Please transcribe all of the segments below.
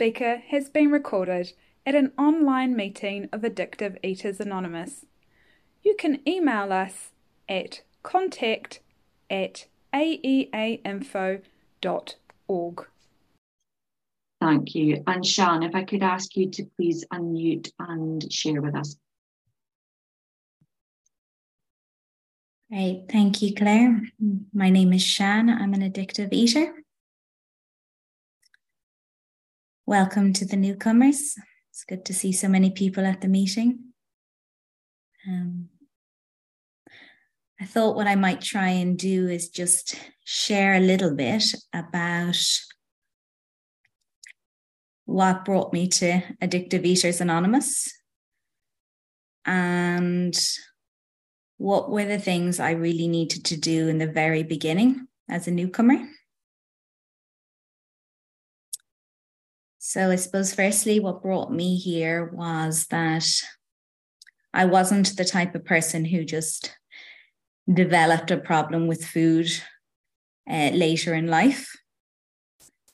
speaker has been recorded at an online meeting of Addictive Eaters Anonymous. You can email us at contact at aeainfo.org. Thank you. And Shan, if I could ask you to please unmute and share with us. Great. Thank you, Claire. My name is Shan. I'm an addictive eater. Welcome to the newcomers. It's good to see so many people at the meeting. Um, I thought what I might try and do is just share a little bit about what brought me to Addictive Eaters Anonymous and what were the things I really needed to do in the very beginning as a newcomer. So, I suppose, firstly, what brought me here was that I wasn't the type of person who just developed a problem with food uh, later in life.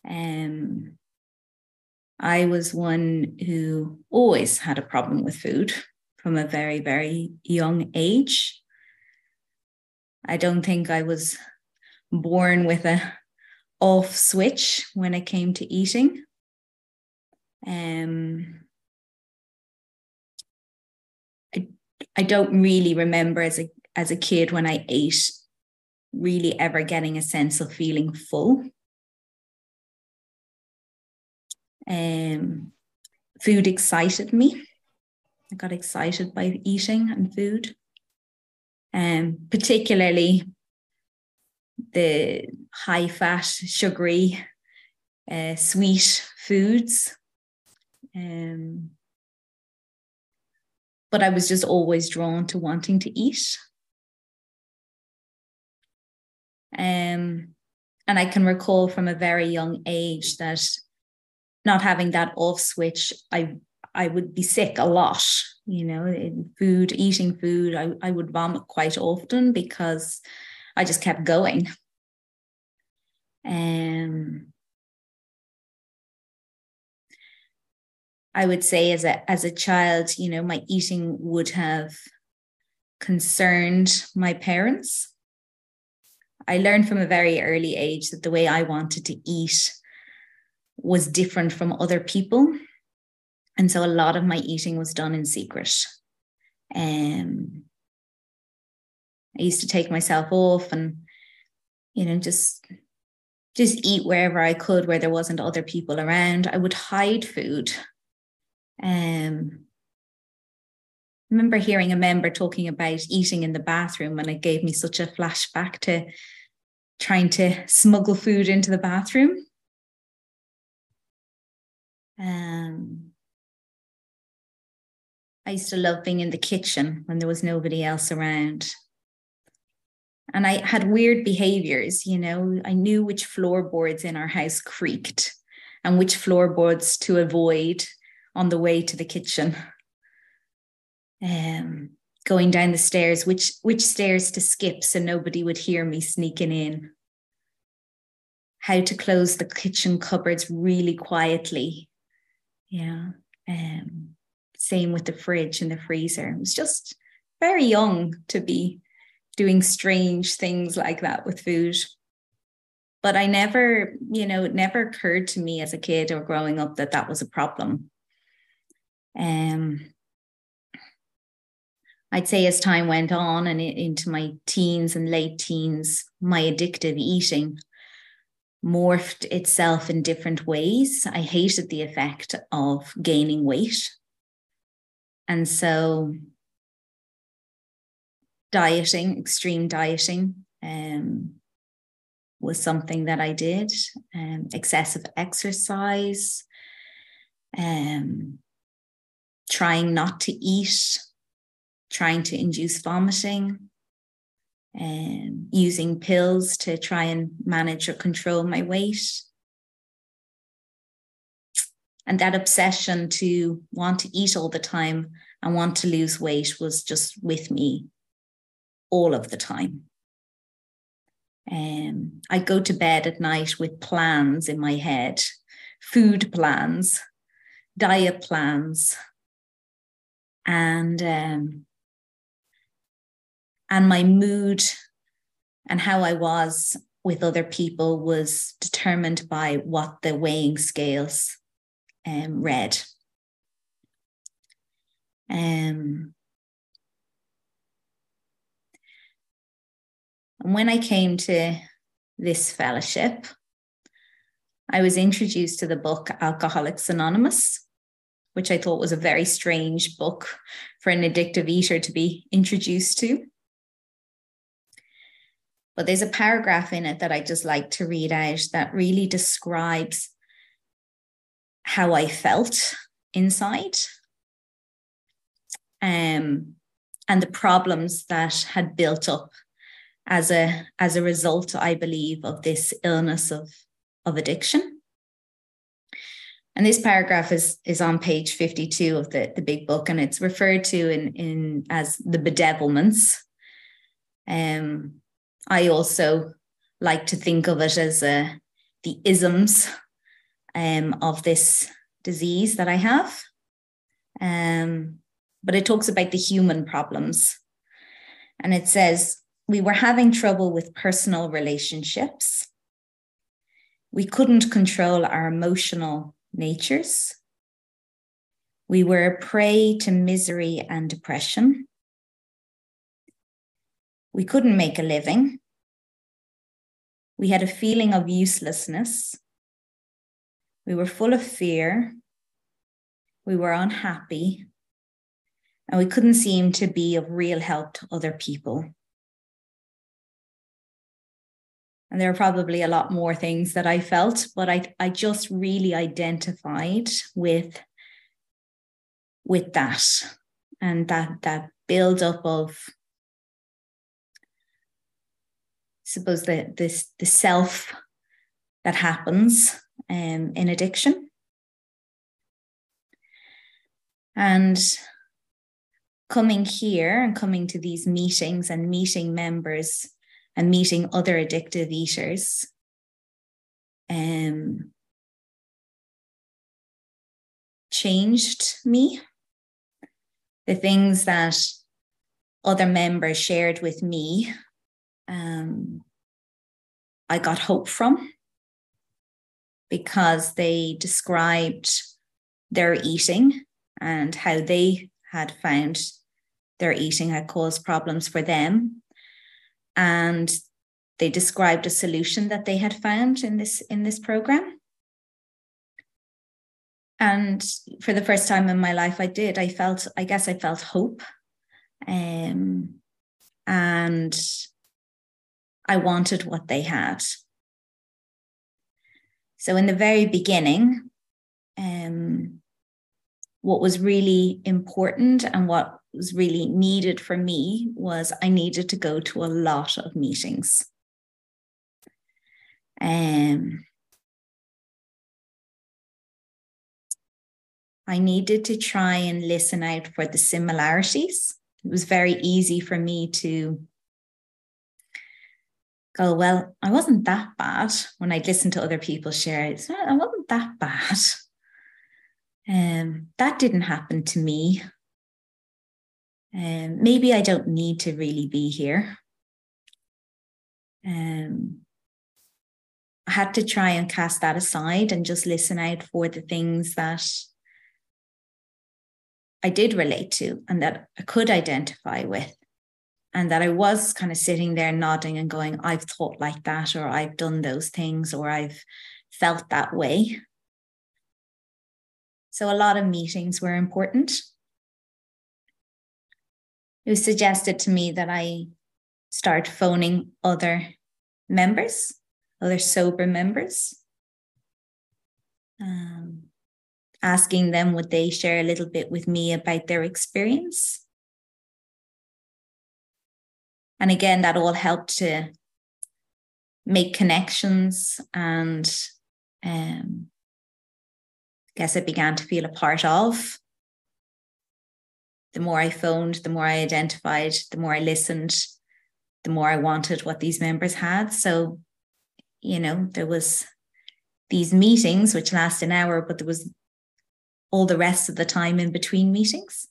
Um, I was one who always had a problem with food from a very, very young age. I don't think I was born with a off switch when it came to eating. Um, I, I don't really remember as a as a kid when I ate really ever getting a sense of feeling full. Um, food excited me. I got excited by eating and food, um, particularly the high fat, sugary, uh, sweet foods. Um, but I was just always drawn to wanting to eat. Um, and I can recall from a very young age that not having that off switch, I I would be sick a lot, you know, in food, eating food. I, I would vomit quite often because I just kept going. Um, I would say as a as a child, you know, my eating would have concerned my parents. I learned from a very early age that the way I wanted to eat was different from other people. And so a lot of my eating was done in secret. Um, I used to take myself off and, you know, just just eat wherever I could where there wasn't other people around. I would hide food. Um, I remember hearing a member talking about eating in the bathroom, and it gave me such a flashback to trying to smuggle food into the bathroom. Um, I used to love being in the kitchen when there was nobody else around. And I had weird behaviors, you know, I knew which floorboards in our house creaked and which floorboards to avoid on the way to the kitchen. Um, going down the stairs, which which stairs to skip so nobody would hear me sneaking in. How to close the kitchen cupboards really quietly. Yeah. Um, same with the fridge and the freezer. It was just very young to be doing strange things like that with food. But I never, you know, it never occurred to me as a kid or growing up that that was a problem. Um, I'd say as time went on and into my teens and late teens, my addictive eating morphed itself in different ways. I hated the effect of gaining weight. And so dieting, extreme dieting, um, was something that I did. Um, excessive exercise, um, trying not to eat, trying to induce vomiting, um, using pills to try and manage or control my weight. And that obsession to want to eat all the time and want to lose weight was just with me all of the time. Um, I go to bed at night with plans in my head food plans, diet plans, and um, and my mood and how I was with other people was determined by what the weighing scales um, read. Um, and when I came to this fellowship, I was introduced to the book Alcoholics Anonymous, which I thought was a very strange book for an addictive eater to be introduced to. But there's a paragraph in it that I just like to read out that really describes how I felt inside um, and the problems that had built up as a as a result, I believe, of this illness of, of addiction. And this paragraph is, is on page 52 of the, the big book, and it's referred to in, in as the bedevilments. Um, I also like to think of it as uh, the isms um, of this disease that I have. Um, but it talks about the human problems. And it says, we were having trouble with personal relationships. We couldn't control our emotional natures. We were a prey to misery and depression. We couldn't make a living. We had a feeling of uselessness. We were full of fear. We were unhappy. And we couldn't seem to be of real help to other people. And there are probably a lot more things that I felt, but I, I just really identified with, with that and that, that build up of suppose the this the self that happens um, in addiction. And coming here and coming to these meetings and meeting members and meeting other addictive eaters. Um, changed me. The things that other members shared with me um, I got hope from because they described their eating and how they had found their eating had caused problems for them and they described a solution that they had found in this in this program and for the first time in my life i did i felt i guess i felt hope um, and I wanted what they had. So, in the very beginning, um, what was really important and what was really needed for me was I needed to go to a lot of meetings. Um, I needed to try and listen out for the similarities. It was very easy for me to go, well, I wasn't that bad when I'd listen to other people share it. I wasn't that bad. Um, that didn't happen to me. Um, maybe I don't need to really be here. Um, I had to try and cast that aside and just listen out for the things that I did relate to and that I could identify with and that I was kind of sitting there nodding and going, I've thought like that, or I've done those things, or I've felt that way. So a lot of meetings were important. It was suggested to me that I start phoning other members, other sober members, um, asking them would they share a little bit with me about their experience and again, that all helped to make connections and um, I guess I began to feel a part of. The more I phoned, the more I identified, the more I listened, the more I wanted what these members had. So, you know, there was these meetings, which last an hour, but there was all the rest of the time in between meetings.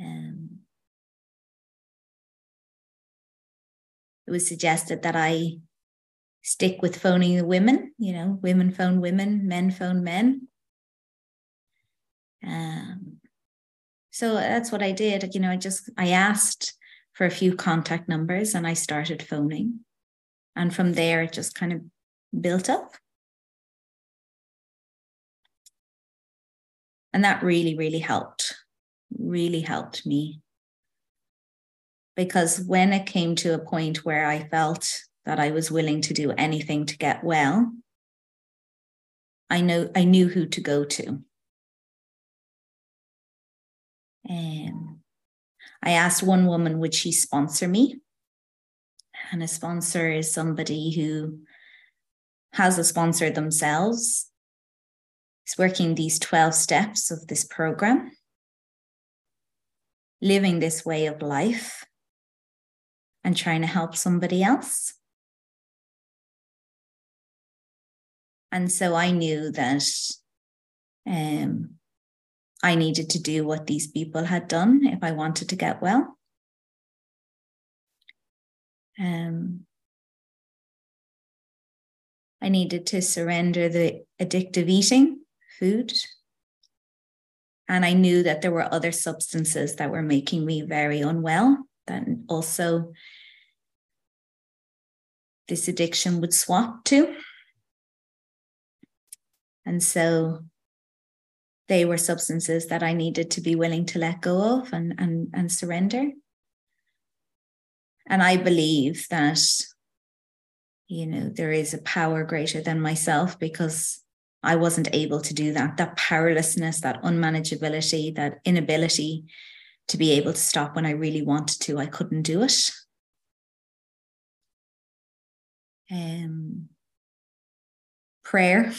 Um, it was suggested that I stick with phoning the women, you know, women phone women, men phone men. Um, so that's what I did. You know, I just I asked for a few contact numbers and I started phoning. And from there it just kind of built up. And that really, really helped, really helped me. Because when it came to a point where I felt that I was willing to do anything to get well, I know I knew who to go to. Um, I asked one woman, would she sponsor me? And a sponsor is somebody who has a sponsor themselves, is working these 12 steps of this program, living this way of life, and trying to help somebody else. And so I knew that um, I needed to do what these people had done if I wanted to get well. Um, I needed to surrender the addictive eating, food. And I knew that there were other substances that were making me very unwell, that also this addiction would swap to. And so they were substances that I needed to be willing to let go of and, and, and surrender. And I believe that, you know, there is a power greater than myself because I wasn't able to do that. That powerlessness, that unmanageability, that inability to be able to stop when I really wanted to, I couldn't do it. Um, prayer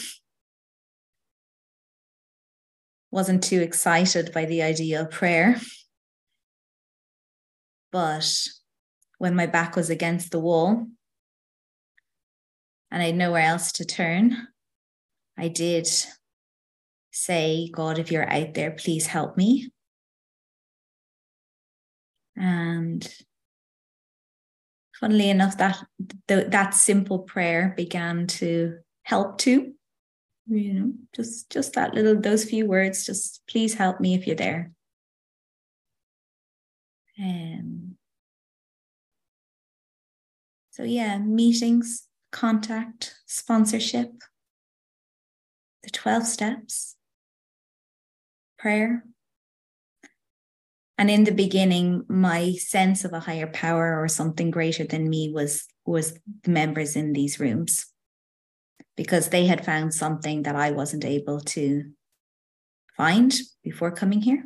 wasn't too excited by the idea of prayer. But when my back was against the wall and I had nowhere else to turn, I did say, God, if you're out there, please help me. And funnily enough, that that simple prayer began to help too you know just just that little those few words just please help me if you're there. Um so yeah meetings contact sponsorship the 12 steps prayer. And in the beginning my sense of a higher power or something greater than me was was the members in these rooms because they had found something that I wasn't able to find before coming here.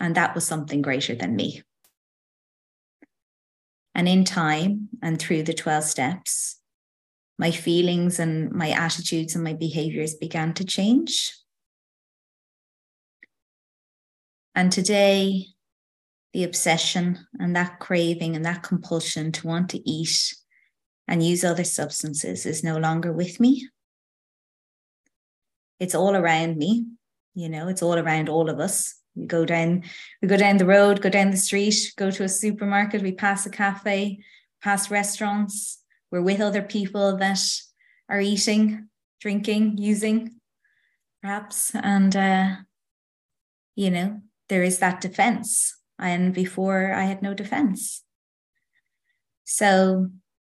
And that was something greater than me. And in time and through the 12 steps, my feelings and my attitudes and my behaviors began to change. And today, the obsession and that craving and that compulsion to want to eat and use other substances is no longer with me it's all around me you know it's all around all of us. We go down we go down the road go down the street go to a supermarket we pass a cafe past restaurants. We're with other people that are eating drinking using perhaps. And uh you know there is that defense. And before i had no defense. So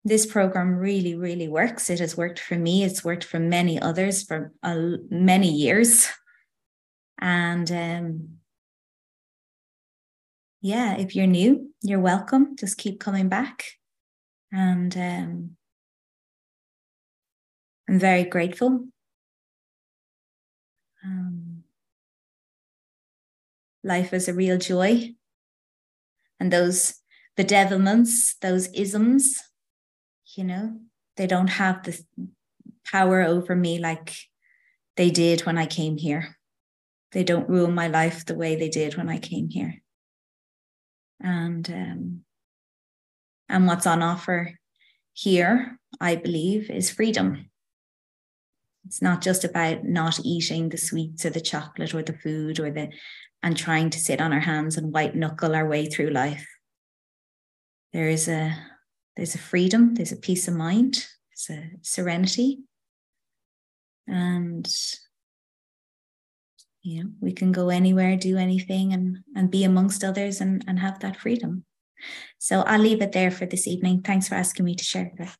this program really, really works. It has worked for me. It's worked for many others for uh, many years. And um, yeah, if you're new, you're welcome. Just keep coming back. And um, I'm very grateful. Um, life is a real joy. And those, the devilments, those isms, you know? They don't have the power over me like they did when i came here. They don't rule my life the way they did when i came here. And um, and what's on offer here i believe is freedom. It's not just about not eating the sweets or the chocolate or the food or the and trying to sit on our hands and white knuckle our way through life. There is a there's a freedom, there's a peace of mind, there's a serenity. And you know, we can go anywhere, do anything and and be amongst others and, and have that freedom. So I'll leave it there for this evening. Thanks for asking me to share that.